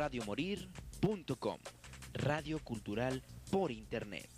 radiomorir.com, radio cultural por internet.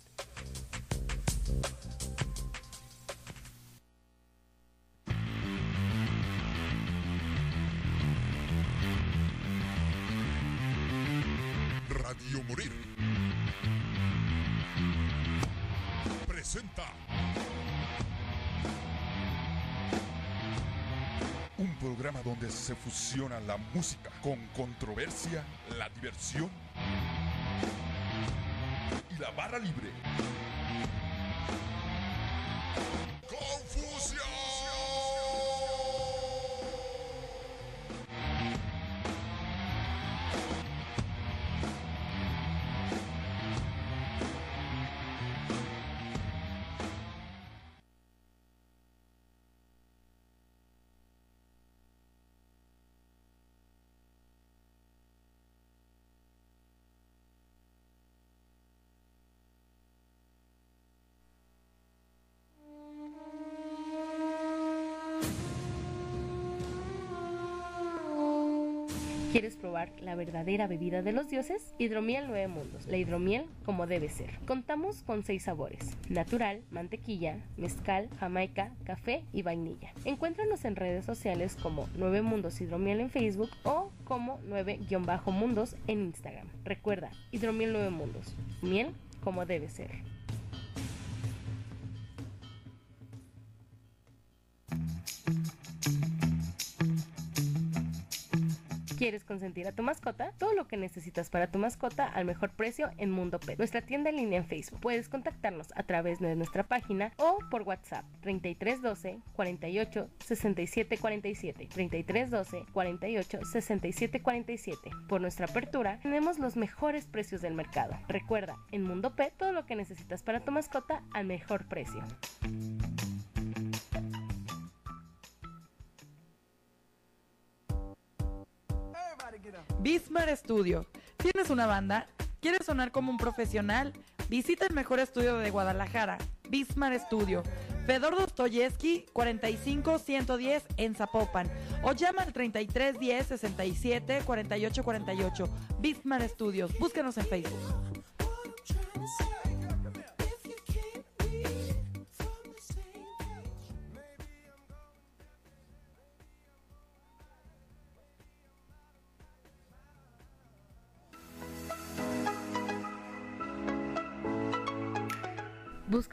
Se fusiona la música con controversia, la diversión y la barra libre. La verdadera bebida de los dioses? Hidromiel Nueve Mundos, la hidromiel como debe ser. Contamos con seis sabores, natural, mantequilla, mezcal, jamaica, café y vainilla. Encuéntranos en redes sociales como Nueve Mundos Hidromiel en Facebook o como 9-mundos en Instagram. Recuerda, hidromiel Nueve Mundos, miel como debe ser. ¿Quieres consentir a tu mascota? Todo lo que necesitas para tu mascota al mejor precio en Mundo Pet, nuestra tienda en línea en Facebook. Puedes contactarnos a través de nuestra página o por WhatsApp 3312 48 67 47 3312 48 67 47. Por nuestra apertura tenemos los mejores precios del mercado. Recuerda, en Mundo Pet todo lo que necesitas para tu mascota al mejor precio. Bismar Studio. ¿Tienes una banda? ¿Quieres sonar como un profesional? Visita el mejor estudio de Guadalajara, Bismar Studio. Fedor Dostoyevsky 45110 en Zapopan o llama al 3310 67 48 48. Bismar Studios. Búscanos en Facebook.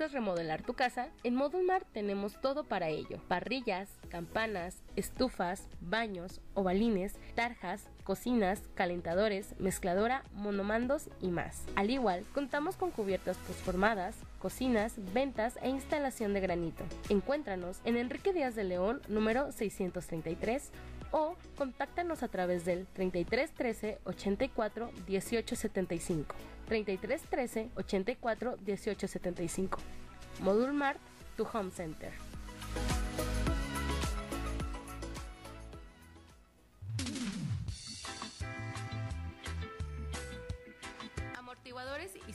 ¿Buscas remodelar tu casa? En Modulmar tenemos todo para ello. Parrillas, campanas, estufas, baños, ovalines, tarjas, cocinas, calentadores, mezcladora, monomandos y más. Al igual, contamos con cubiertas posformadas, cocinas, ventas e instalación de granito. Encuéntranos en Enrique Díaz de León, número 633 o contáctanos a través del 33 13 84 18 75. 33 13 84 18 75. Modul Mart, tu home center.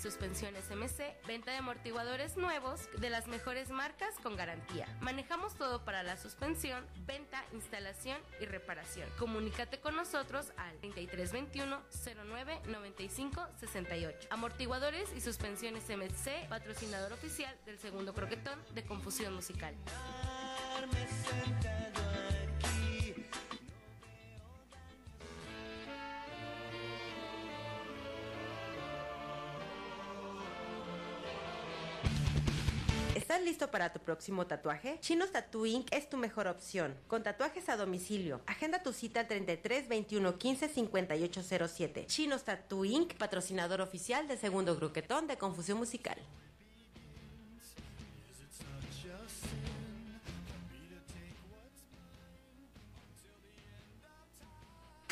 Suspensiones MC, venta de amortiguadores nuevos de las mejores marcas con garantía. Manejamos todo para la suspensión, venta, instalación y reparación. Comunícate con nosotros al 3321 09 95 68. Amortiguadores y suspensiones MC, patrocinador oficial del segundo croquetón de Confusión Musical. ¿Estás listo para tu próximo tatuaje? Chinos Tattoo Inc. es tu mejor opción. Con tatuajes a domicilio. Agenda tu cita al 33 21 15 58 07. Chinos Tattoo Inc. Patrocinador oficial de Segundo Gruquetón de Confusión Musical.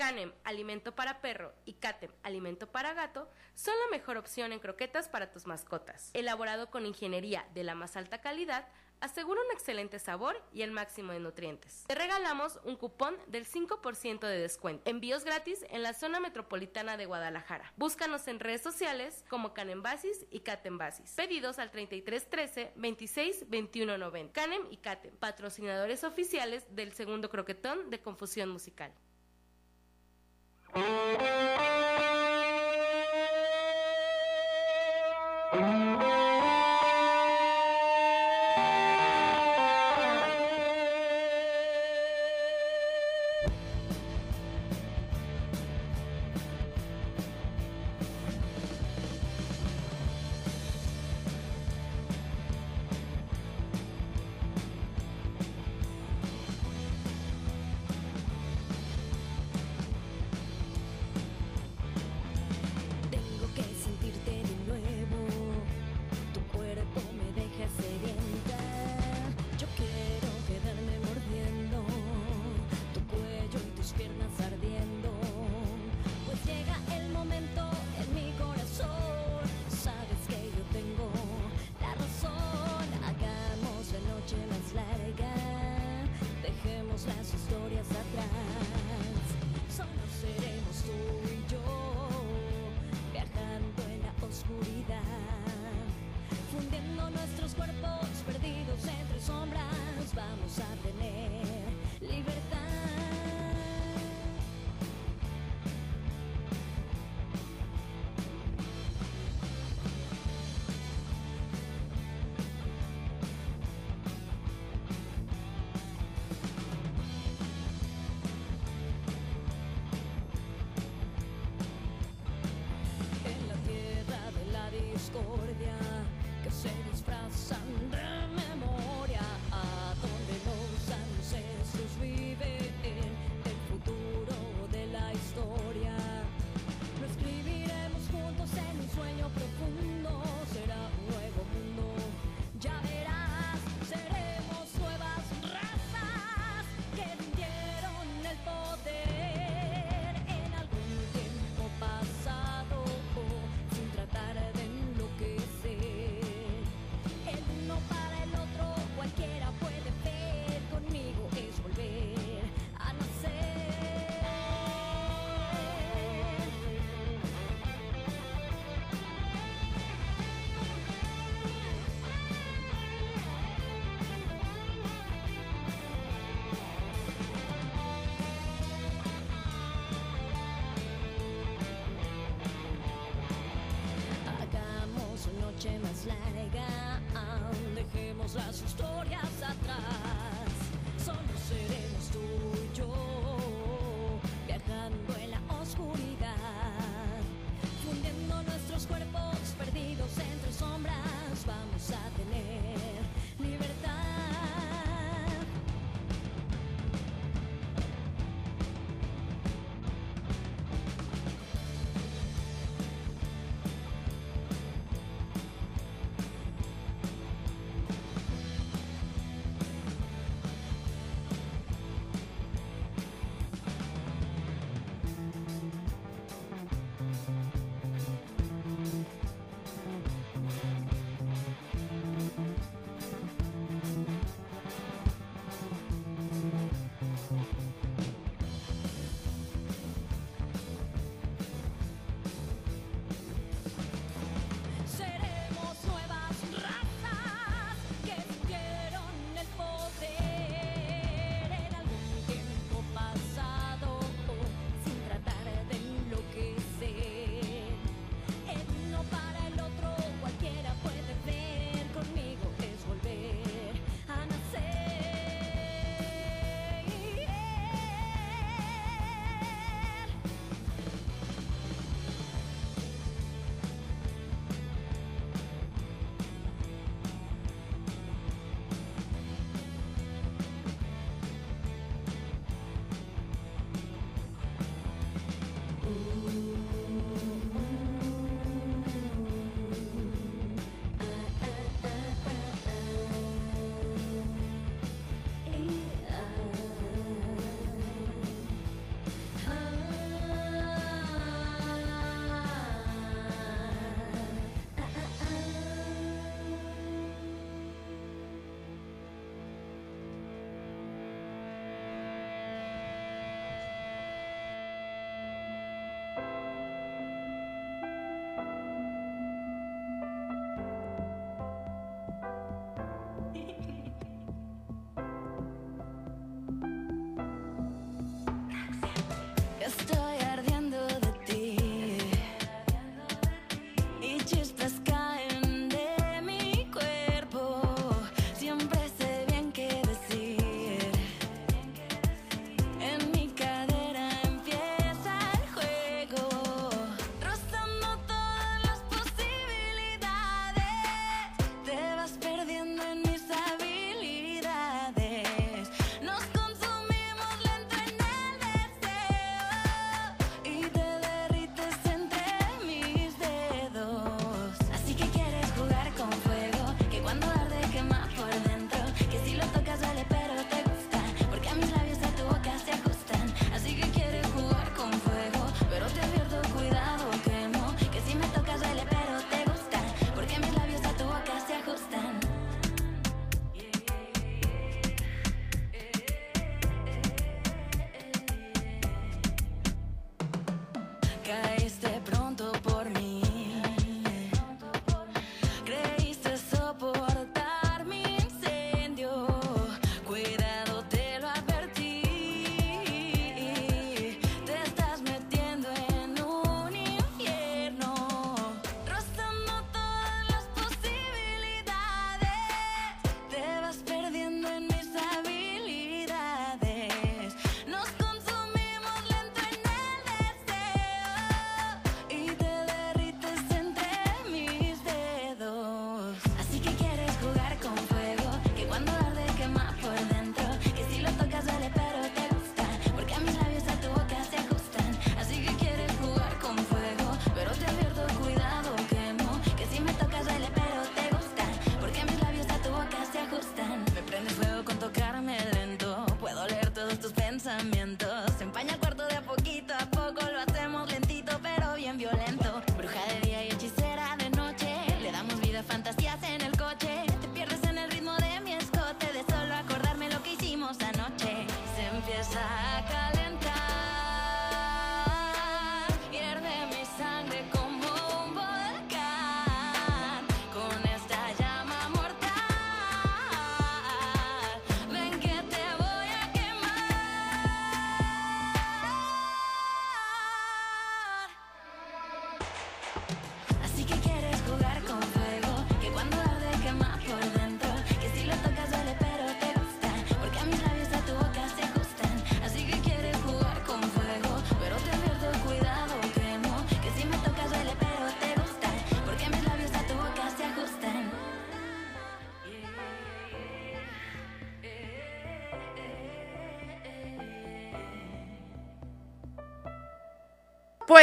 Canem, alimento para perro, y Catem, alimento para gato, son la mejor opción en croquetas para tus mascotas. Elaborado con ingeniería de la más alta calidad, asegura un excelente sabor y el máximo de nutrientes. Te regalamos un cupón del 5% de descuento. Envíos gratis en la zona metropolitana de Guadalajara. Búscanos en redes sociales como Canem Basis y Catem Basis. Pedidos al 3313 26 21 90. Canem y Catem, patrocinadores oficiales del segundo croquetón de Confusión Musical. Thank you.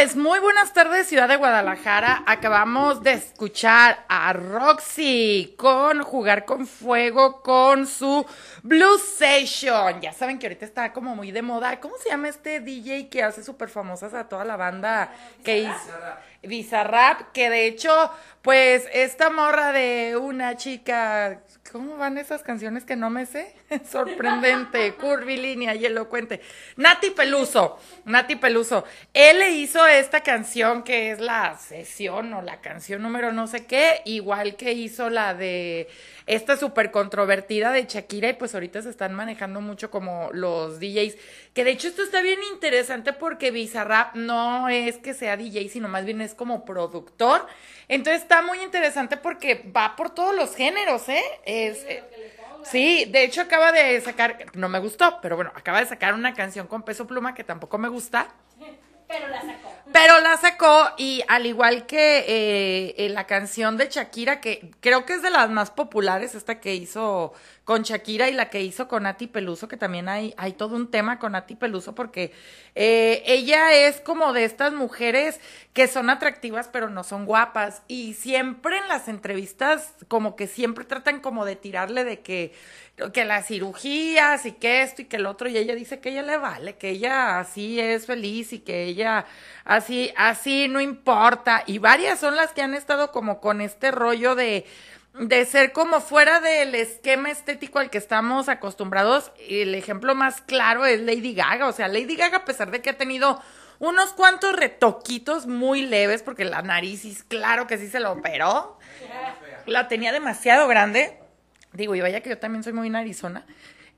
Pues muy buenas tardes, Ciudad de Guadalajara. Acabamos de escuchar a Roxy con Jugar con Fuego con su Blue Session. Ya saben que ahorita está como muy de moda. ¿Cómo se llama este DJ que hace súper famosas a toda la banda que hizo? Bizarrap, que de hecho, pues esta morra de una chica ¿Cómo van esas canciones que no me sé? Sorprendente, curvilínea y elocuente. Nati Peluso, Nati Peluso. Él le hizo esta canción que es la sesión o la canción número no sé qué, igual que hizo la de esta súper controvertida de Shakira y pues ahorita se están manejando mucho como los DJs. Que de hecho esto está bien interesante porque Bizarrap no es que sea DJ, sino más bien es como productor. Entonces está muy interesante porque va por todos los géneros, ¿eh? Es, eh, sí, de hecho acaba de sacar, no me gustó, pero bueno, acaba de sacar una canción con peso pluma que tampoco me gusta. Pero la sacó. Pero la sacó y al igual que eh, la canción de Shakira, que creo que es de las más populares, esta que hizo con Shakira y la que hizo con Nati Peluso, que también hay, hay todo un tema con Nati Peluso, porque eh, ella es como de estas mujeres que son atractivas pero no son guapas. Y siempre en las entrevistas como que siempre tratan como de tirarle de que que las cirugías y que esto y que el otro y ella dice que ella le vale, que ella así es feliz y que ella así no importa y varias son las que han estado como con este rollo de de ser como fuera del esquema estético al que estamos acostumbrados. El ejemplo más claro es Lady Gaga, o sea, Lady Gaga a pesar de que ha tenido unos cuantos retoquitos muy leves porque la nariz claro que sí se lo operó. La tenía demasiado grande Digo, y vaya que yo también soy muy narizona.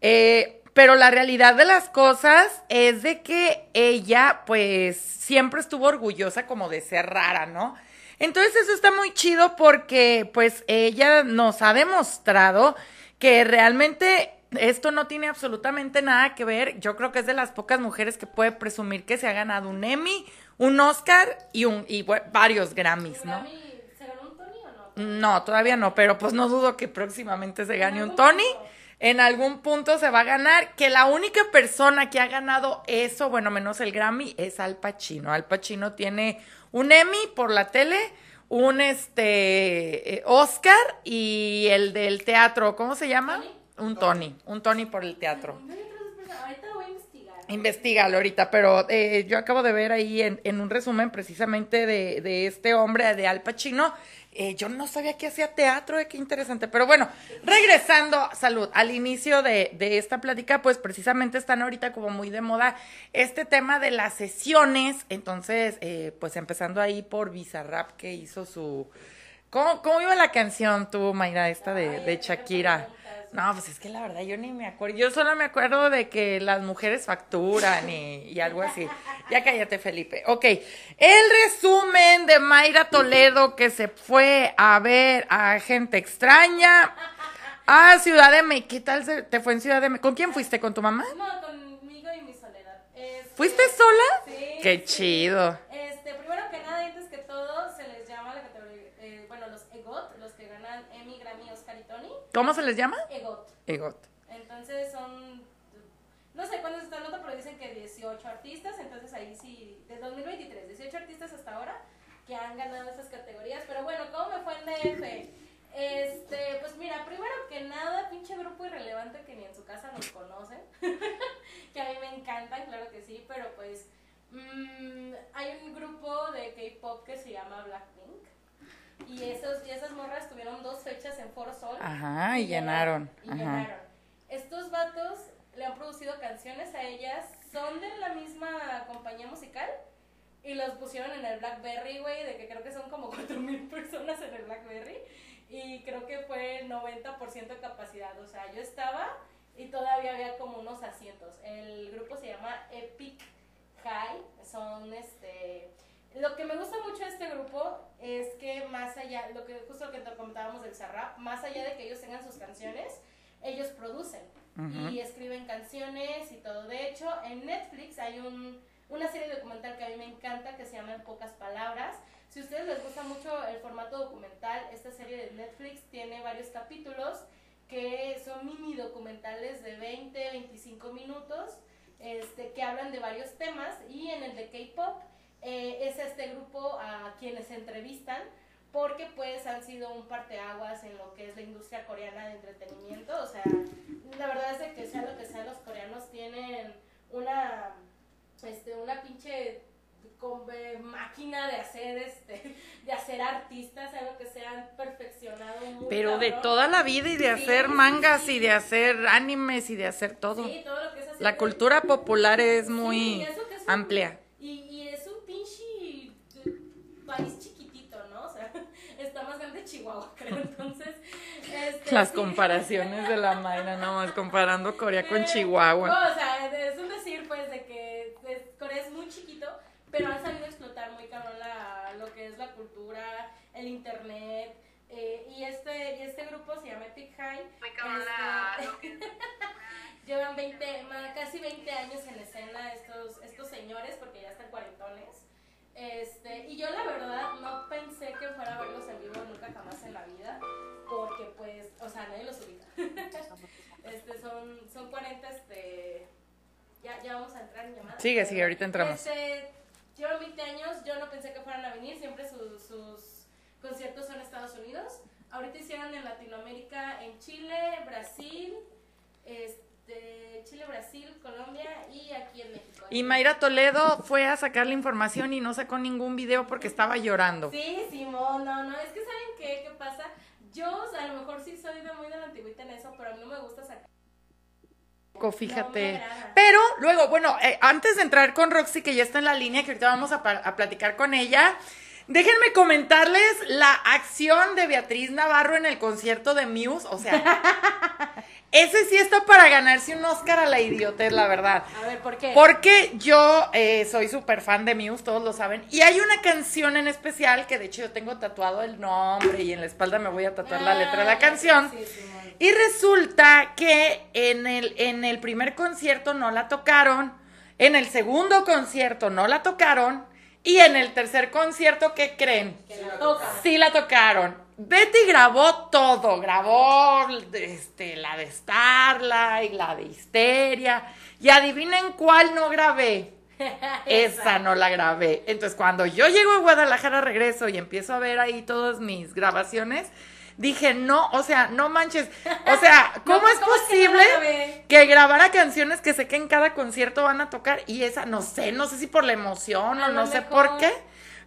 Eh, pero la realidad de las cosas es de que ella, pues, siempre estuvo orgullosa como de ser rara, ¿no? Entonces eso está muy chido porque, pues, ella nos ha demostrado que realmente esto no tiene absolutamente nada que ver. Yo creo que es de las pocas mujeres que puede presumir que se ha ganado un Emmy, un Oscar y, un, y varios Grammys, ¿no? No, todavía no, pero pues no dudo que próximamente se gane un Tony. En algún punto se va a ganar. Que la única persona que ha ganado eso, bueno, menos el Grammy, es Al Pacino. Al Pacino tiene un Emmy por la tele, un este eh, Oscar y el del teatro, ¿cómo se llama? Un Tony, un Tony por el teatro. Investígalo ahorita, pero eh, yo acabo de ver ahí en, en un resumen precisamente de, de, este hombre, de Al Pacino. Eh, yo no sabía que hacía teatro, eh, qué interesante. Pero bueno, regresando, salud, al inicio de, de esta plática, pues precisamente están ahorita como muy de moda este tema de las sesiones. Entonces, eh, pues empezando ahí por Bizarrap que hizo su... ¿Cómo, ¿Cómo iba la canción tú, Mayra, esta de, de Shakira? No, pues es que la verdad yo ni me acuerdo. Yo solo me acuerdo de que las mujeres facturan y, algo así. Ya cállate, Felipe. Ok. El resumen de Mayra Toledo que se fue a ver a gente extraña a Ciudad de México. ¿Qué tal te fue en Ciudad de México? ¿Con quién fuiste? ¿Con tu mamá? No, conmigo y mi soledad. Este, ¿Fuiste sola? Sí. Qué chido. Este, primero que nada, antes que todo, se les llama la categoría, eh, bueno, los EGOT, los que ganan Emmy, Grammy, Oscar y Tony. ¿Cómo se les llama? EGOT. EGOT. Entonces son, no sé cuándo está nota, pero dicen que 18 artistas, entonces ahí sí, de 2023, 18 artistas hasta ahora que han ganado esas categorías. Pero bueno, ¿cómo me fue el DF? Este, pues mira, primero que nada, pinche grupo irrelevante que ni en su casa nos conocen, que a mí me encantan, claro que sí, pero pues mmm, hay un grupo de K-pop que se llama Blackpink y, esos, y esas morras tuvieron dos fechas en Foro Sol. Ajá, y, llenaron. Y llenaron. Estos vatos le han producido canciones a ellas, son de la misma compañía musical y los pusieron en el Blackberry, güey, de que creo que son como 4.000 personas en el Blackberry y creo que fue 90% de capacidad, o sea, yo estaba y todavía había como unos asientos. El grupo se llama Epic High, son este lo que me gusta mucho de este grupo es que más allá, lo que justo lo que comentábamos del Zarrap, más allá de que ellos tengan sus canciones, ellos producen y escriben canciones y todo. De hecho, en Netflix hay un, una serie documental que a mí me encanta que se llama En pocas palabras. Si a ustedes les gusta mucho el formato documental, esta serie de Netflix tiene varios capítulos que son mini documentales de 20, 25 minutos este, que hablan de varios temas y en el de K-Pop eh, es este grupo a quienes entrevistan porque pues han sido un parteaguas en lo que es la industria coreana de entretenimiento, o sea, la verdad es de que sea lo que sea, los coreanos tienen una, este, una pinche con, eh, máquina de hacer este de hacer artistas algo que se han perfeccionado muy Pero de toda la vida y de Sí, hacer mangas sí. y de hacer animes y de hacer todo. Sí, todo lo que es hacer La cultura popular es muy amplia. Y, y es un pinche eh, país chiquitito, ¿no? O sea, está más grande Chihuahua, creo. Entonces, este, Las sí. comparaciones de la Mayra, nomás comparando Corea con Chihuahua. No, o sea, es un decir, pues, de que Corea es muy chiquito, pero han sabido explotar muy cabrón la, lo que es la cultura, el internet. eh, y, este, y este grupo se llama Epic High. Este, Llevan 20, ma- casi 20 años en escena estos, estos señores, porque ya están cuarentones. Este, y yo la verdad no pensé que fuera a verlos en vivo nunca jamás en la vida, porque pues, o sea, nadie los ubica. este, son, son 40, este, ya, ya vamos a entrar en llamadas. Sigue, sigue, ahorita entramos. Este, llevan 20 años, yo no pensé que fueran a venir, siempre sus, sus conciertos son en Estados Unidos. Ahorita hicieron en Latinoamérica, en Chile, Brasil, este, Chile, Brasil, Colombia y aquí en México. Y Mayra Toledo fue a sacar la información y no sacó ningún video porque estaba llorando. Sí, Simón, no, no, es que ¿saben qué? ¿Qué pasa? Yo, o sea, a lo mejor sí soy de muy de la antigüita en eso, pero a mí no me gusta sacar. Fíjate. No. Pero luego, bueno, eh, antes de entrar con Roxy, que ya está en la línea, que ahorita vamos a, a platicar con ella, déjenme comentarles la acción de Beatriz Navarro en el concierto de Muse. O sea, ese sí está para ganarse un Oscar a la idiotez, la verdad. A ver, ¿por qué? Porque yo eh, soy súper fan de Muse, todos lo saben. Y hay una canción en especial que de hecho yo tengo tatuado el nombre y en la espalda me voy a tatuar la letra de la Ah, canción. sí. Y resulta que en el, en el primer concierto no la tocaron, en el segundo concierto no la tocaron y en el tercer concierto, ¿qué creen? Que la toca. Sí la tocaron. Betty grabó todo, grabó este, la de Starlight, la de Histeria, y adivinen cuál no grabé. Esa no la grabé. Entonces, cuando yo llego a Guadalajara, regreso y empiezo a ver ahí todas mis grabaciones, dije, no, o sea, no manches. O sea, ¿cómo pues, es ¿cómo es que posible que grabara canciones que sé que en cada concierto van a tocar y esa, no sé, no sé si por la emoción A o no sé por qué,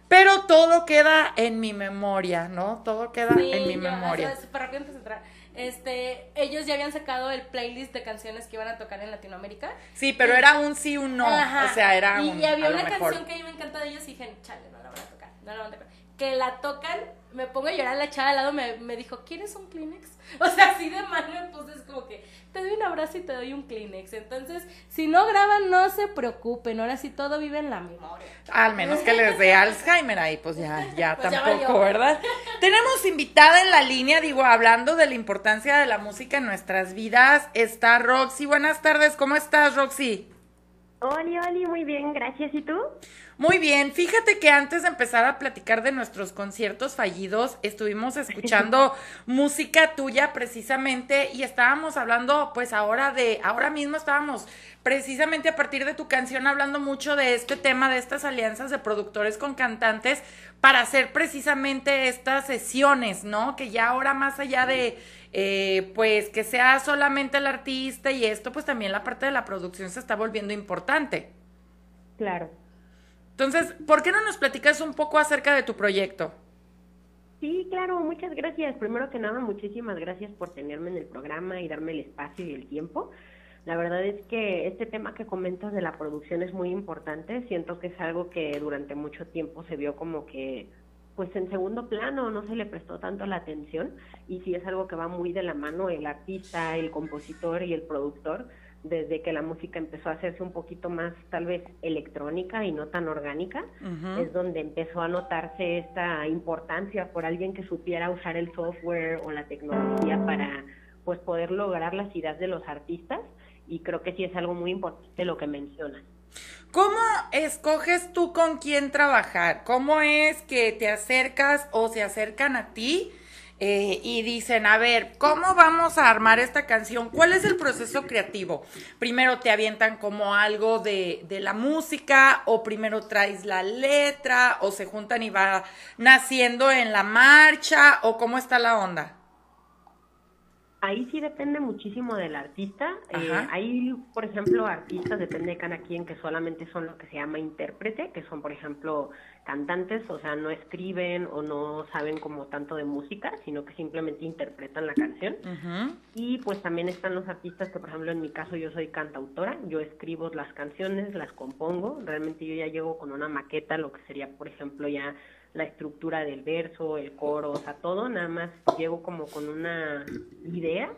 pero todo queda en mi memoria, ¿no? Todo queda Sí, en mi yo- memoria. o sea, rápido entrar, este, ellos ya habían sacado el playlist de canciones que iban a tocar en Latinoamérica. Sí, pero era un sí, un no. Ajá. O sea, era y, un. y había una canción que a mí me encanta de ellos y dije, chale, no la van a tocar, no la van a tocar. Que la tocan, me pongo a llorar, la chava al lado me, me dijo, ¿quieres un Kleenex? O sea, así de mal me puse, es como que te doy un abrazo y te doy un Kleenex. Entonces, si no graban, no se preocupen, ahora sí todo vive en la memoria. Al menos que les dé Alzheimer ahí, pues ya, ya Pues ya tampoco. ¿verdad? Tenemos invitada en la línea, digo, hablando de la importancia de la música en nuestras vidas, está Roxy. Buenas tardes, ¿cómo estás, Roxy? Oli, Oli, muy bien, gracias. ¿Y tú? Muy bien, fíjate que antes de empezar a platicar de nuestros conciertos fallidos, estuvimos escuchando música tuya precisamente y estábamos hablando, pues ahora de, ahora mismo estábamos precisamente a partir de tu canción hablando mucho de este tema, de estas alianzas de productores con cantantes para hacer precisamente estas sesiones, ¿no? Que ya ahora más allá de, eh, pues que sea solamente el artista y esto, pues también la parte de la producción se está volviendo importante. Claro. Entonces, ¿por qué no nos platicas un poco acerca de tu proyecto? Sí, claro, muchas gracias. Primero que nada, muchísimas gracias por tenerme en el programa y darme el espacio y el tiempo. La verdad es que este tema que comentas de la producción es muy importante. Siento que es algo que durante mucho tiempo se vio como que, pues en segundo plano, no se le prestó tanto la atención. Y sí es algo que va muy de la mano el artista, el compositor y el productor desde que la música empezó a hacerse un poquito más tal vez electrónica y no tan orgánica, Ujú. es donde empezó a notarse esta importancia por alguien que supiera usar el software o la tecnología para pues poder lograr las ideas de los artistas y creo que sí es algo muy importante lo que mencionas. ¿Cómo escoges tú con quién trabajar? ¿Cómo es que te acercas o se acercan a ti eh, y dicen, a ver, ¿cómo vamos a armar esta canción? ¿Cuál es el proceso creativo? Primero te avientan como algo de, de la música o primero traes la letra o se juntan y va naciendo en la marcha o cómo está la onda? Ahí sí depende muchísimo del artista. Eh, ahí, por ejemplo, artistas, depende de cada quien, que solamente son lo que se llama intérprete, que son, por ejemplo, cantantes, o sea, no escriben o no saben como tanto de música, sino que simplemente interpretan la canción. Y pues también están los artistas que, por ejemplo, en mi caso yo soy cantautora, yo escribo las canciones, las compongo, realmente yo ya llego con una maqueta, lo que sería, por ejemplo, ya la estructura del verso, el coro, o sea, todo, nada más llego como con una idea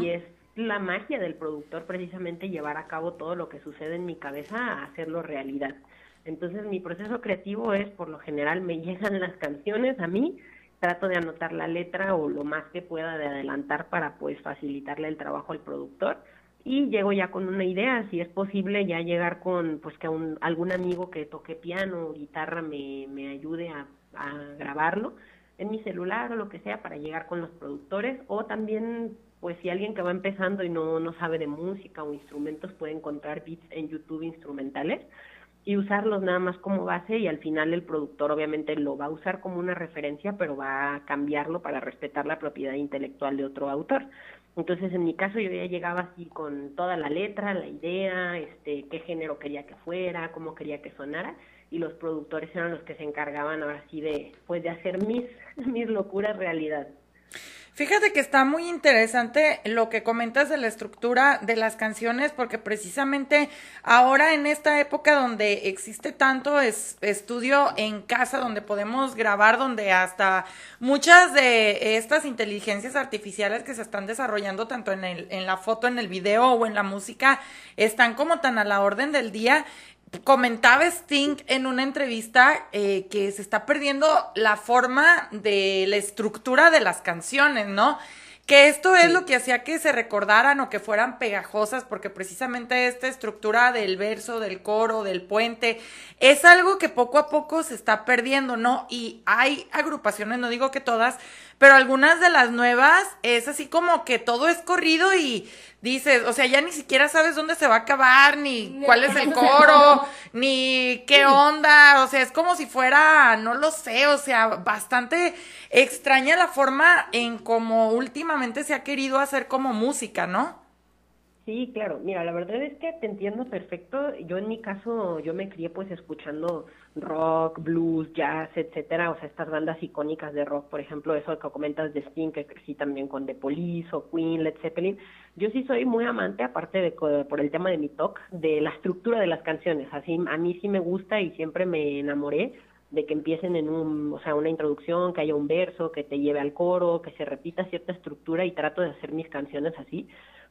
y es la magia del productor precisamente llevar a cabo todo lo que sucede en mi cabeza a hacerlo realidad. Entonces mi proceso creativo es, por lo general, me llegan las canciones a mí, trato de anotar la letra o lo más que pueda de adelantar para pues facilitarle el trabajo al productor y llego ya con una idea, si es posible ya llegar con pues que algún amigo que toque piano o guitarra me, me ayude a, a, grabarlo en mi celular o lo que sea para llegar con los productores o también pues si alguien que va empezando y no, no sabe de música o instrumentos puede encontrar beats en YouTube instrumentales y usarlos nada más como base y al final el productor obviamente lo va a usar como una referencia pero va a cambiarlo para respetar la propiedad intelectual de otro autor. Entonces, en mi caso, yo ya llegaba así con toda la letra, la idea, este, qué género quería que fuera, cómo quería que sonara, y los productores eran los que se encargaban ahora sí de, pues, de hacer mis, mis locuras realidad. Fíjate que está muy interesante lo que comentas de la estructura de las canciones, porque precisamente ahora en esta época donde existe tanto estudio en casa, donde podemos grabar, donde hasta muchas de estas inteligencias artificiales que se están desarrollando tanto en, en la foto, en el video o en la música, están como tan a la orden del día comentaba Sting en una entrevista eh, que se está perdiendo la forma de la estructura de las canciones, ¿no? Que esto es lo que hacía que se recordaran o que fueran pegajosas, porque precisamente esta estructura del verso, del coro, del puente, es algo que poco a poco se está perdiendo, ¿no? Y hay agrupaciones, no digo que todas, pero algunas de las nuevas es así como que todo es corrido y dices, o sea, ya ni siquiera sabes dónde se va a acabar, ni cuál es el coro, ni qué onda, o sea, es como si fuera, no lo sé, o sea, bastante extraña la forma en cómo últimamente se ha querido hacer como música, ¿no? Sí, claro. Mira, la verdad es que te entiendo perfecto. Yo en mi caso, yo me crié pues escuchando rock, blues, jazz, etcétera, o sea, estas bandas icónicas de rock, por ejemplo, eso que comentas de Sting, que crecí también con The Police o Queen, Led Zeppelin. Yo sí soy muy amante, aparte de por el tema de mi talk, de la estructura de las canciones. Así, a mí sí me gusta y siempre me enamoré de que empiecen en un, o sea, una introducción, que haya un verso, que te lleve al coro, que se repita cierta estructura y trato de hacer mis canciones así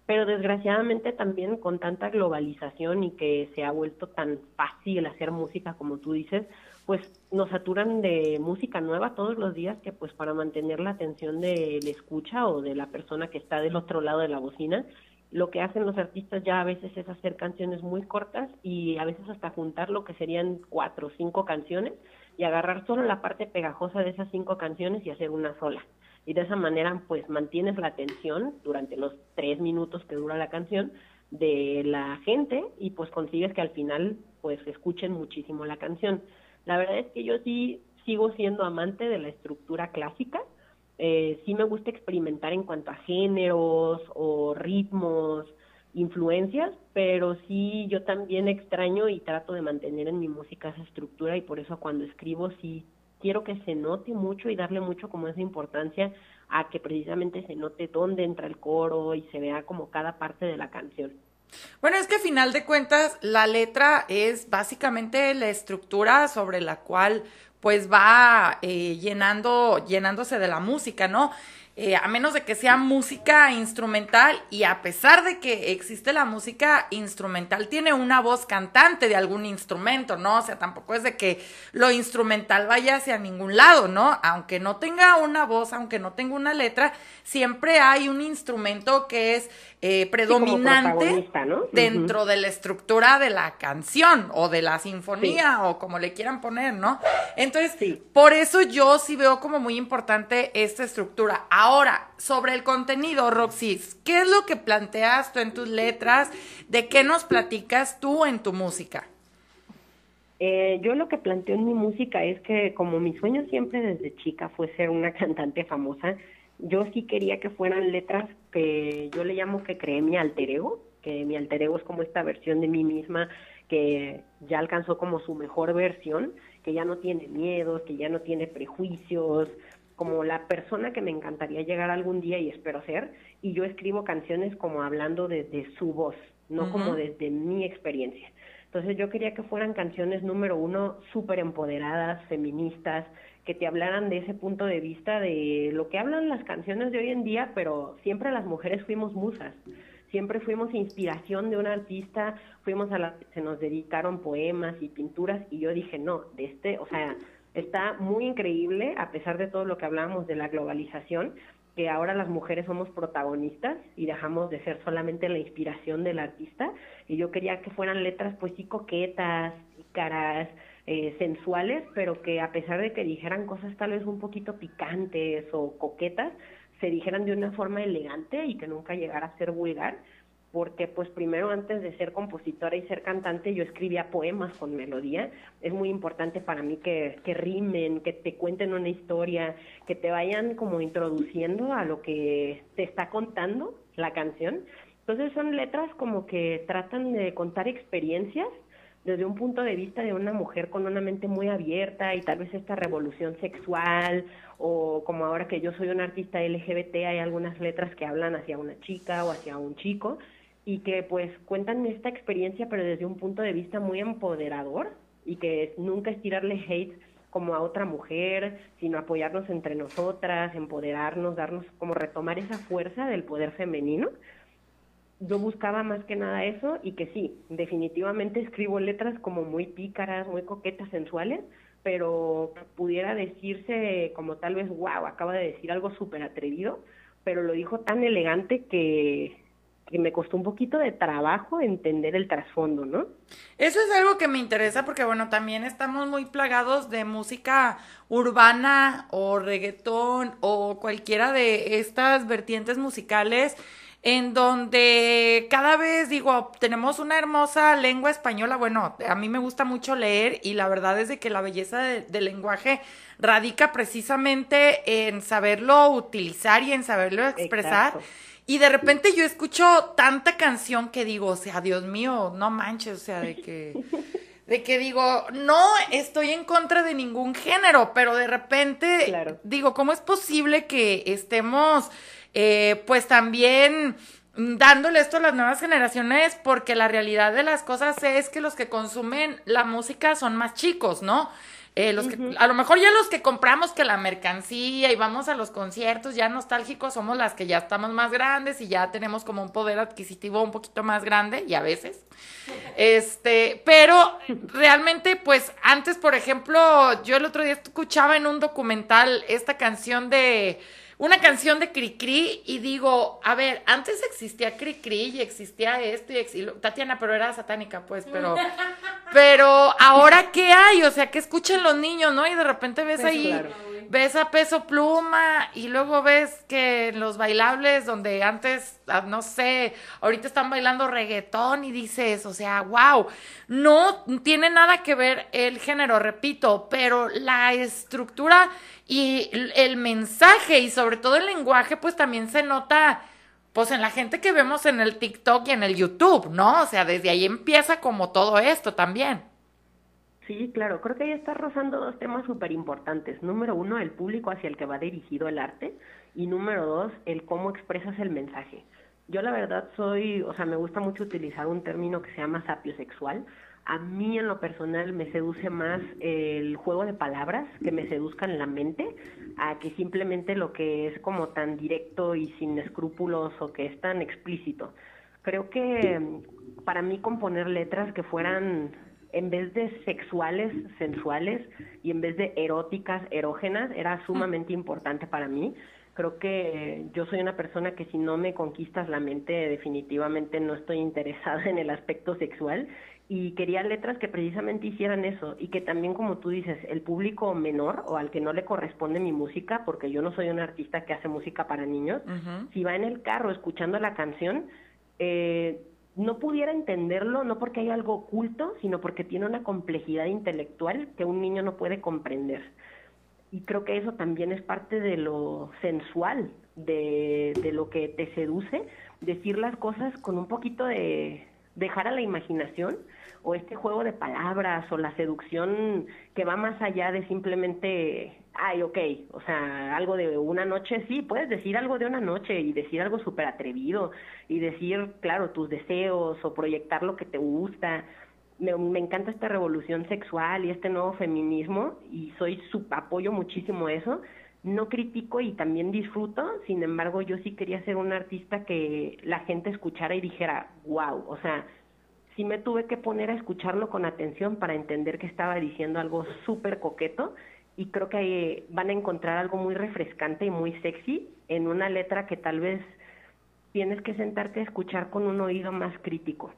pero desgraciadamente también con tanta globalización y que se ha vuelto tan fácil hacer música como tú dices, pues nos saturan de música nueva todos los días que pues para mantener la atención de la escucha o de la persona que está del otro lado de la bocina, lo que hacen los artistas ya a veces es hacer canciones muy cortas y a veces hasta juntar lo que serían cuatro o cinco canciones y agarrar solo la parte pegajosa de esas cinco canciones y hacer una sola y de esa manera pues mantienes la atención durante los tres minutos que dura la canción de la gente y pues consigues que al final pues escuchen muchísimo la canción. La verdad es que yo sí sigo siendo amante de la estructura clásica, eh, sí me gusta experimentar en cuanto a géneros o ritmos, influencias, pero sí yo también extraño y trato de mantener en mi música esa estructura y por eso cuando escribo sí quiero que se note mucho y darle mucho como esa importancia a que precisamente se note dónde entra el coro y se vea como cada parte de la canción. Bueno, es que a final de cuentas la letra es básicamente la estructura sobre la cual pues va eh, llenando, llenándose de la música, ¿no? Eh, a menos de que sea música instrumental y a pesar de que existe la música instrumental, tiene una voz cantante de algún instrumento, ¿no? O sea, tampoco es de que lo instrumental vaya hacia ningún lado, ¿no? Aunque no tenga una voz, aunque no tenga una letra, siempre hay un instrumento que es eh, predominante dentro de la estructura de la canción o de la sinfonía o como le quieran poner, ¿no? Entonces, por eso yo sí veo como muy importante esta estructura. Ahora, sobre el contenido, Roxy, ¿qué es lo que planteas tú en tus letras? ¿De qué nos platicas tú en tu música? Eh, yo lo que planteo en mi música es que como mi sueño siempre desde chica fue ser una cantante famosa, yo sí quería que fueran letras que yo le llamo que creé mi alter ego, que mi alter ego es como esta versión de mí misma que ya alcanzó como su mejor versión, que ya no tiene miedos, que ya no tiene prejuicios, como la persona que me encantaría llegar algún día y espero ser, y yo escribo canciones como hablando desde su voz, no como desde mi experiencia. Entonces yo quería que fueran canciones número uno súper empoderadas, feministas, que te hablaran de ese punto de vista de lo que hablan las canciones de hoy en día, pero siempre las mujeres fuimos musas, siempre fuimos inspiración de un artista, fuimos a la se nos dedicaron poemas y pinturas y yo dije, no, de este, o sea, está muy increíble a pesar de todo lo que hablábamos de la globalización, que ahora las mujeres somos protagonistas y dejamos de ser solamente la inspiración del artista y yo quería que fueran letras pues sí coquetas, caras, eh, sensuales, pero que a pesar de que dijeran cosas tal vez un poquito picantes o coquetas, se dijeran de una forma elegante y que nunca llegara a ser vulgar, porque pues primero antes de ser compositora y ser cantante yo escribía poemas con melodía. Es muy importante para mí que, que rimen, que te cuenten una historia, que te vayan como introduciendo a lo que te está contando la canción. Entonces son letras como que tratan de contar experiencias desde un punto de vista de una mujer con una mente muy abierta y tal vez esta revolución sexual o como ahora que yo soy una artista LGBT hay algunas letras que hablan hacia una chica o hacia un chico y que pues cuentan esta experiencia pero desde un punto de vista muy empoderador y que nunca es tirarle hate como a otra mujer, sino apoyarnos entre nosotras, empoderarnos, darnos como retomar esa fuerza del poder femenino yo buscaba más que nada eso y que sí, definitivamente escribo letras como muy pícaras, muy coquetas, sensuales, pero pudiera decirse como tal vez, wow, acaba de decir algo súper atrevido, pero lo dijo tan elegante que, me costó un poquito de trabajo entender el trasfondo, ¿no? Eso es algo que me interesa porque, bueno, también estamos muy plagados de música urbana o reggaetón o cualquiera de estas vertientes musicales en donde cada vez digo, tenemos una hermosa lengua española, bueno, a mí me gusta mucho leer y la verdad es de que la belleza del lenguaje radica precisamente en saberlo utilizar y en saberlo expresar. Y de repente yo escucho tanta canción que digo, o sea, Dios mío, no manches, o sea, de que de que digo, no estoy en contra de ningún género, pero de repente digo, ¿cómo es posible que estemos eh, pues también dándole esto a las nuevas generaciones porque la realidad de las cosas es que los que consumen la música son más chicos, ¿no? Eh, los que, a lo mejor ya los que compramos que la mercancía y vamos a los conciertos ya nostálgicos somos las que ya estamos más grandes y ya tenemos como un poder adquisitivo un poquito más grande y a veces. Este, pero realmente pues antes, por ejemplo, yo el otro día escuchaba en un documental esta canción de una canción de Cricri y digo, a ver, antes existía Cricri y existía esto y, Tatiana, pero era satánica, pues, pero pero ahora qué hay, o sea, que escuchen los niños, ¿no? Y de repente ves pues ahí ves a Peso Pluma y luego ves que los bailables donde antes, ah, no sé, ahorita están bailando reggaetón y dices, o sea, wow, no tiene nada que ver el género, repito, pero la estructura y el mensaje y sobre todo el lenguaje, pues también se nota, pues en la gente que vemos en el TikTok y en el YouTube, ¿no? O sea, desde ahí empieza como todo esto también. Sí, claro, creo que ahí está rozando dos temas súper importantes. Número uno, el público hacia el que va dirigido el arte. Y número dos, el cómo expresas el mensaje. Yo la verdad soy, o sea, me gusta mucho utilizar un término que se llama sapiosexual, a mí en lo personal me seduce más el juego de palabras que me seduzcan la mente a que simplemente lo que es como tan directo y sin escrúpulos o que es tan explícito. Creo que para mí componer letras que fueran en vez de sexuales, sensuales y en vez de eróticas, erógenas, era sumamente importante para mí. Creo que yo soy una persona que si no me conquistas la mente, definitivamente no estoy interesada en el aspecto sexual y quería letras que precisamente hicieran eso y que también como tú dices el público menor o al que no le corresponde mi música porque yo no soy un artista que hace música para niños si va en el carro escuchando la canción eh, no pudiera entenderlo no porque hay algo oculto sino porque tiene una complejidad intelectual que un niño no puede comprender. Y creo que eso también es parte de lo sensual de, de lo que te seduce decir las cosas con un poquito de dejar a la imaginación o este juego de palabras o la seducción que va más allá de simplemente, ay, ok, o sea, algo de una noche, sí, puedes decir algo de una noche y decir algo súper atrevido y decir, claro, tus deseos o proyectar lo que te gusta. Me, me, encanta esta revolución sexual y este nuevo feminismo y soy su apoyo muchísimo eso. No critico y también disfruto, sin embargo yo sí quería ser un artista que la gente escuchara y dijera, wow, o sea, sí me tuve que poner a escucharlo con atención para entender que estaba diciendo algo súper coqueto y creo que van a encontrar algo muy refrescante y muy sexy en una letra que tal vez tienes que sentarte a escuchar con un oído más crítico.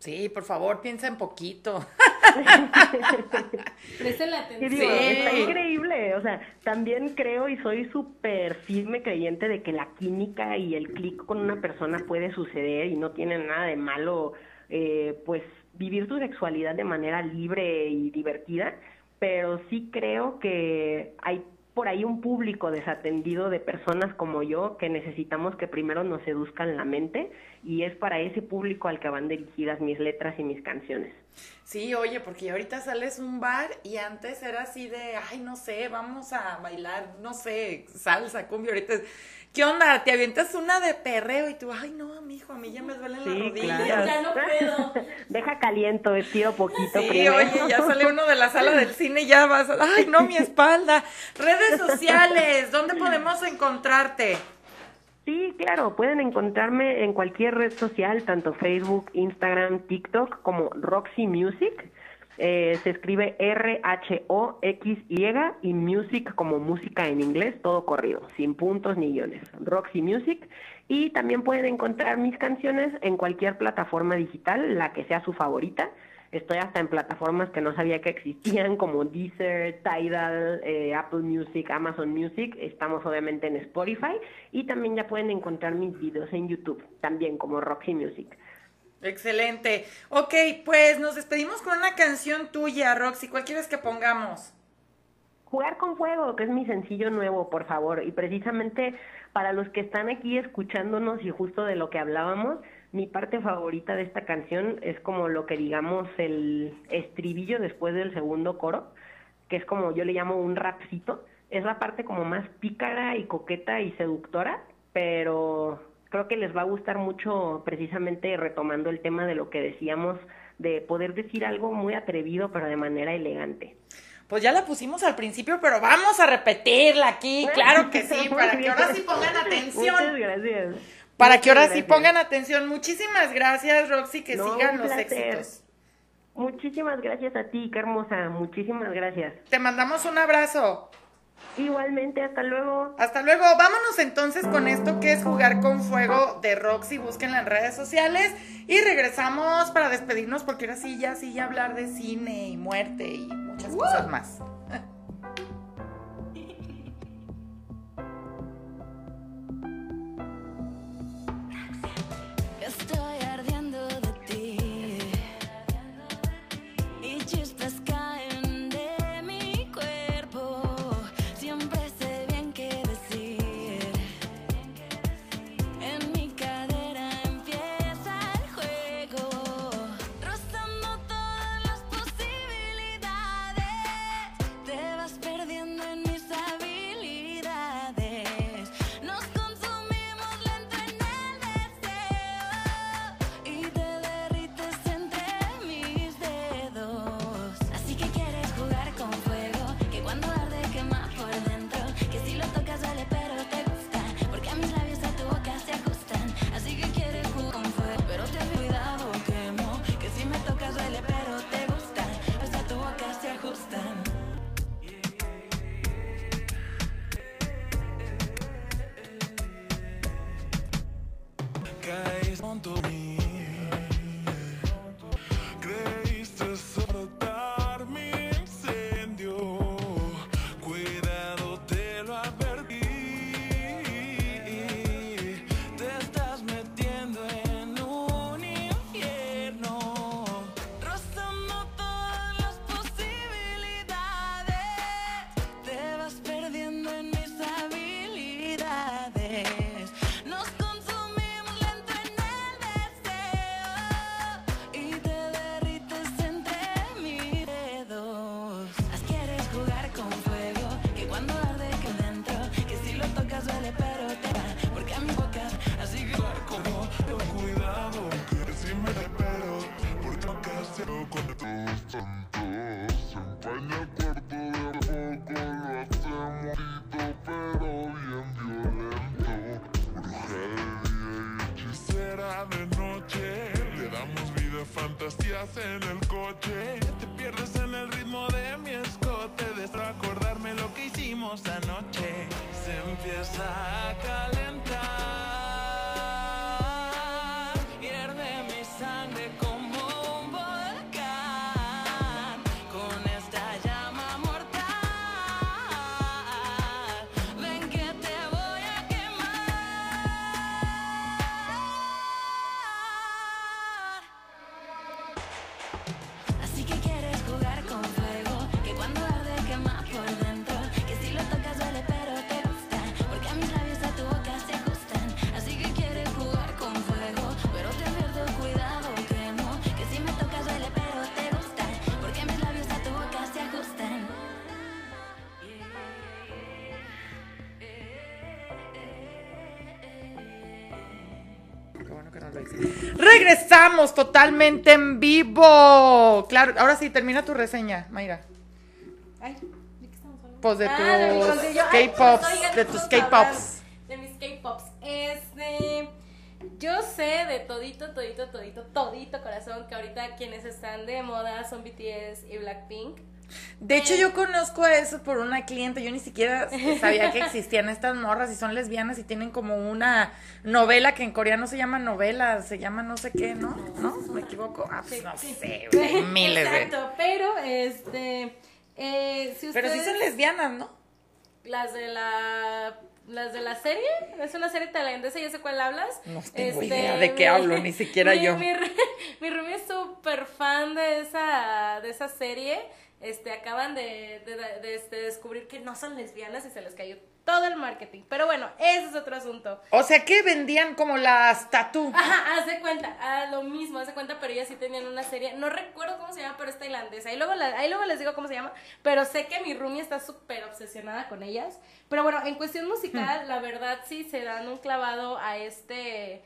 Sí, por favor, piensa en poquito. Presten la atención. Sí, Está increíble. O sea, también creo y soy súper firme creyente de que la química y el clic con una persona puede suceder y no tiene nada de malo eh, pues vivir tu sexualidad de manera libre y divertida, pero sí creo que hay por ahí un público desatendido de personas como yo que necesitamos que primero nos seduzcan la mente y es para ese público al que van dirigidas mis letras y mis canciones. Sí, oye, porque ahorita sales un bar y antes era así de, ay, no sé, vamos a bailar, no sé, salsa, cumbia, ahorita ¿Qué onda? Te avientas una de perreo y tú, ay, no, mijo, a mí ya me duelen las rodillas. Ya no puedo. Deja caliento, estiro poquito sí, oye, ya sale uno de la sala del cine y ya vas, ay, no, mi espalda. Redes sociales, ¿dónde podemos encontrarte? Sí, claro, pueden encontrarme en cualquier red social, tanto Facebook, Instagram, TikTok, como Roxy Music. Eh, se escribe R-H-O-X-Y y music como música en inglés, todo corrido, sin puntos ni guiones. Roxy Music. Y también pueden encontrar mis canciones en cualquier plataforma digital, la que sea su favorita. Estoy hasta en plataformas que no sabía que existían, como Deezer, Tidal, eh, Apple Music, Amazon Music. Estamos obviamente en Spotify. Y también ya pueden encontrar mis videos en YouTube, también como Roxy Music. Excelente. Ok, pues nos despedimos con una canción tuya, Roxy. ¿Cuál quieres que pongamos? Jugar con fuego, que es mi sencillo nuevo, por favor. Y precisamente para los que están aquí escuchándonos y justo de lo que hablábamos, mi parte favorita de esta canción es como lo que digamos el estribillo después del segundo coro, que es como yo le llamo un rapcito. Es la parte como más pícara y coqueta y seductora, pero creo que les va a gustar mucho precisamente retomando el tema de lo que decíamos de poder decir algo muy atrevido pero de manera elegante. Pues ya la pusimos al principio, pero vamos a repetirla aquí, claro que sí, para que ahora sí pongan atención. Muchas gracias. Para que ahora sí pongan atención. Muchísimas gracias, Roxy, que sigan los éxitos. Muchísimas gracias a ti, qué hermosa. Muchísimas gracias. Te mandamos un abrazo. Igualmente, hasta luego. Hasta luego. Vámonos entonces con esto que es jugar con fuego de Roxy. Búsquenla en redes sociales. Y regresamos para despedirnos porque ahora sí ya sí ya hablar de cine y muerte y muchas cosas más. Regresamos totalmente en vivo. Claro, ahora sí, termina tu reseña, Mayra. Ay, ¿de qué estamos hablando? Pues de Ah, tus K-pops, pues, oigan, de tus K-pops. De mis K-pops. Este. Yo sé de todito, todito, todito, todito corazón que ahorita quienes están de moda son BTS y Blackpink. De hecho, yo conozco eso por una cliente. Yo ni siquiera sabía que existían estas morras y son lesbianas y tienen como una novela que en coreano se llama novela, se llama no sé qué, ¿no? ¿No? ¿Me equivoco? Ah, pues Sí, no sí. sé, güey, miles de. Exacto, pero este. eh, si Pero sí son lesbianas, ¿no? Las de la. Las de la serie, es una serie tailandesa, ya sé cuál hablas. Este, No tengo idea de qué hablo, ni siquiera mi- yo. Mi, mi roomie es súper fan de esa, de esa serie. Este, acaban de, de- de, este, descubrir que no son lesbianas y se les cayó todo el marketing. Pero bueno, ese es otro asunto. O sea que vendían como las tatú. Ajá, haz de cuenta, ah, lo mismo, haz de cuenta, pero ellas sí tenían una serie, no recuerdo cómo se llama, pero es tailandesa. Ahí luego, la- ahí luego les digo cómo se llama, pero sé que mi roomie está súper obsesionada con ellas. Pero bueno, en cuestión musical, la verdad sí se dan un clavado a este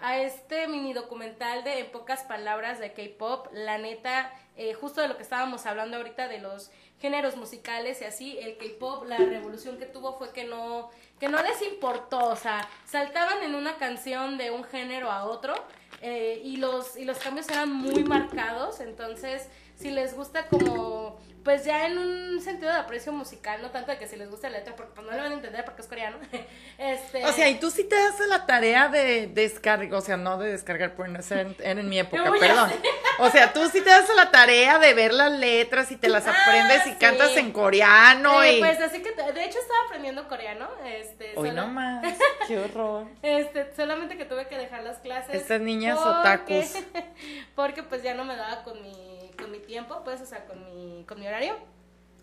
a este mini documental de en pocas palabras de K-pop, la neta, eh, justo de lo que estábamos hablando ahorita de los géneros musicales y así, el K-pop, la revolución que tuvo fue que no, que no les importó, o sea, saltaban en una canción de un género a otro eh, y, los, y los cambios eran muy marcados, entonces si les gusta como, pues ya en un sentido de aprecio musical, no tanto de que si les gusta la letra, porque pues no lo van a entender porque es coreano, este... O sea, y tú sí te das la tarea de descargar, o sea, no de descargar, pues no sé, en, en mi época, perdón. O sea, tú sí te das la tarea de ver las letras y te las Ah, aprendes y sí. cantas en coreano Eh, y... Pues así que, de hecho estaba aprendiendo coreano, este... Hoy solo- no más, qué horror. Este, solamente que tuve que dejar las clases. Estas niñas porque- otakus. Porque pues ya no me daba con mi, con mi tiempo, pues, o sea, con mi, con mi horario.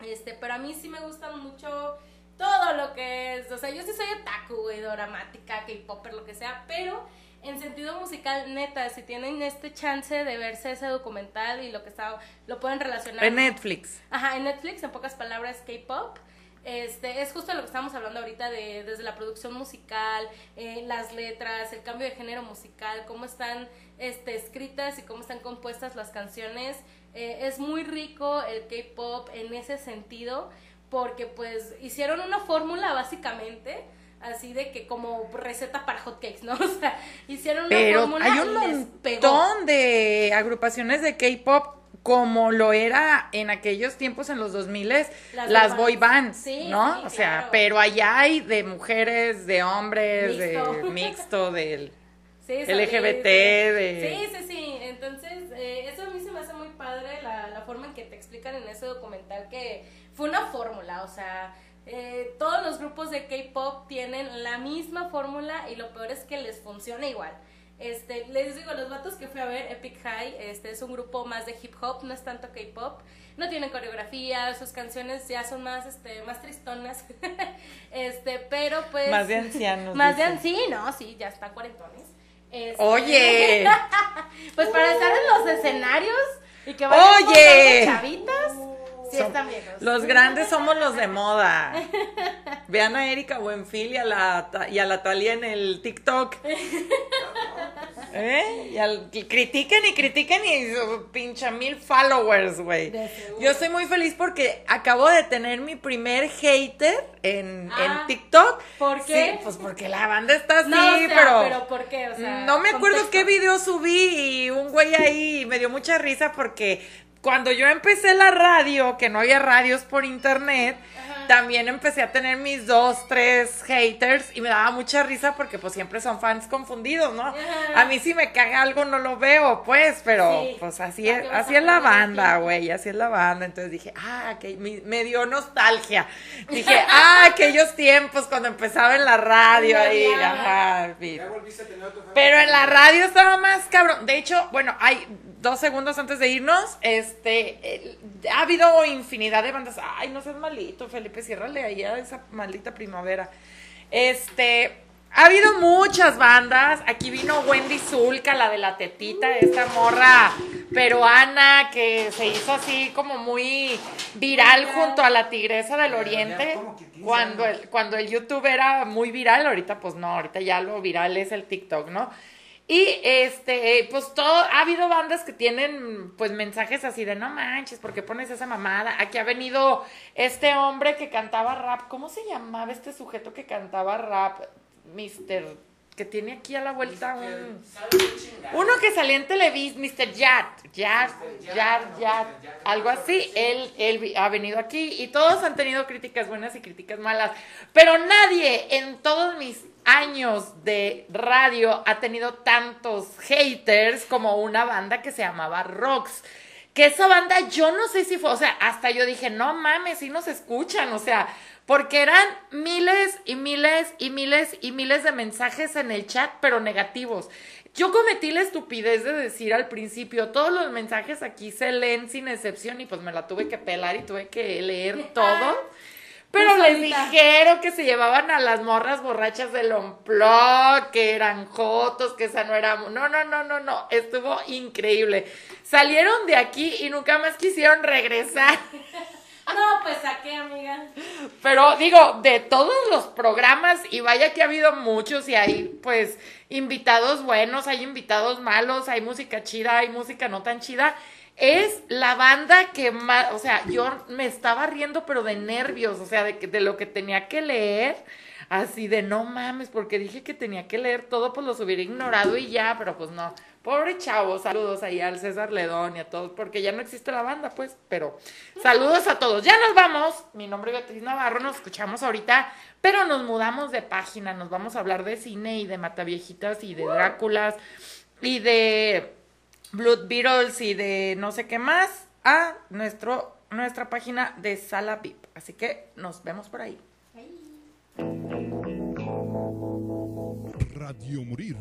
Este, pero a mí sí me gusta mucho todo lo que es, o sea, yo sí soy otaku, güey, dramática, K-popper, lo que sea, pero en sentido musical, neta, si tienen este chance de verse ese documental y lo que está, lo pueden relacionar. En Netflix. Ajá, en Netflix, en pocas palabras, K-pop. Este, es justo lo que estamos hablando ahorita de desde la producción musical, eh, las letras, el cambio de género musical, cómo están este, escritas y cómo están compuestas las canciones. Eh, es muy rico el K-pop en ese sentido, porque pues hicieron una fórmula básicamente, así de que como receta para hotcakes, ¿no? O sea, hicieron una Pero fórmula hay un montón de agrupaciones de K-pop como lo era en aquellos tiempos en los 2000 Las las, boy bands, Sí, ¿no? sí, o sea, claro. pero allá hay de mujeres, de hombres, Mixto. de mixto, del Sí, LGBT, sí. de- Sí, sí, sí. Entonces, eh, eso a mí padre, la, la forma en que te explican en ese documental que fue una fórmula, o sea, eh, todos los grupos de K-pop tienen la misma fórmula y lo peor es que les funciona igual. Este, les digo, los vatos que fui a ver, Epic High, este es un grupo más de hip hop, no es tanto K-pop, no tienen coreografía, sus canciones ya son más, este, más tristonas, este, pero pues... Más de ancianos, Más de ancianos, no, sí, ya están cuarentones. Este, Oye. pues para estar en los escenarios y que vayan Oye. chavitas, sí Son- están viejos. Los grandes somos los de moda. Vean a Erika Buenfil y a la, y a la Talia en el TikTok. ¿Eh? Y al- y critiquen y critiquen y su pincha mil followers, güey. Yo estoy muy feliz porque acabo de tener mi primer hater en, Ah, en TikTok. ¿por qué? Sí, pues porque la banda está así, No, o sea, pero... pero ¿por qué? O sea, no me acuerdo qué video subí y un güey ahí me dio mucha risa porque cuando yo empecé la radio, que no había radios por internet, también empecé a tener mis dos, tres haters y me daba mucha risa porque pues siempre son fans confundidos, ¿no? Ajá. A mí si me caga algo no lo veo, pues, pero Sí. pues así ¿Para es, así es la banda, güey, así es la banda. Entonces dije, ah, que me, me dio nostalgia. Dije, ah, aquellos tiempos cuando empezaba en la radio ahí, ajá, fin. Pero en la radio estaba más cabrón. De hecho, bueno, hay dos segundos antes de irnos. Este, ha habido infinidad de bandas. Ay, no seas malito, Felipe, ciérrale ahí a esa maldita primavera. Este, ha habido muchas bandas. Aquí vino Wendy Zulka, la de la tetita, esta morra peruana que se hizo así como muy viral junto a la Tigresa del Oriente. Cuando el, cuando el YouTube era muy viral, ahorita pues no, ahorita ya lo viral es el TikTok, ¿no? Y este, pues todo, ha habido bandas que tienen pues mensajes así de no manches, ¿por qué pones esa mamada? Aquí ha venido este hombre que cantaba rap, ¿cómo se llamaba este sujeto que cantaba rap? Mister, que tiene aquí a la vuelta un... Uno que salía en Televisa, Mr. Yat, Yat, Yat, Yat, algo así. Él, él ha venido aquí y todos han tenido críticas buenas y críticas malas. Pero nadie en todos mis años de radio ha tenido tantos haters como una banda que se llamaba Rox. Que esa banda yo no sé si fue, o sea, hasta yo dije, no mames, si nos escuchan, o sea, porque eran miles y miles y miles y miles de mensajes en el chat, pero negativos. Yo cometí la estupidez de decir al principio, todos los mensajes aquí se leen sin excepción y pues me la tuve que pelar y tuve que leer todo. Pero Tú les dijeron que se llevaban a las morras borrachas del Onplog, que eran jotos, que esa no era... No, no, no, no, no, estuvo increíble. Salieron de aquí y nunca más quisieron regresar. No, pues saqué, amiga. Pero digo, de todos los programas, y vaya que ha habido muchos, y hay pues invitados buenos, hay invitados malos, hay música chida, hay música no tan chida. Es la banda que más, o sea, yo me estaba riendo, pero de nervios, o sea, de, de lo que tenía que leer. Así de no mames, porque dije que tenía que leer todo, pues los hubiera ignorado y ya, pero pues no. Pobre chavo, saludos ahí al César Ledón y a todos, porque ya no existe la banda, pues, pero saludos a todos. Ya nos vamos. Mi nombre es Beatriz Navarro, nos escuchamos ahorita, pero nos mudamos de página, nos vamos a hablar de cine y de Mataviejitas y de Dráculas y de Blood Beatles y de no sé qué más a nuestro, nuestra página de Sala VIP. Así que nos vemos por ahí. Radio Morir.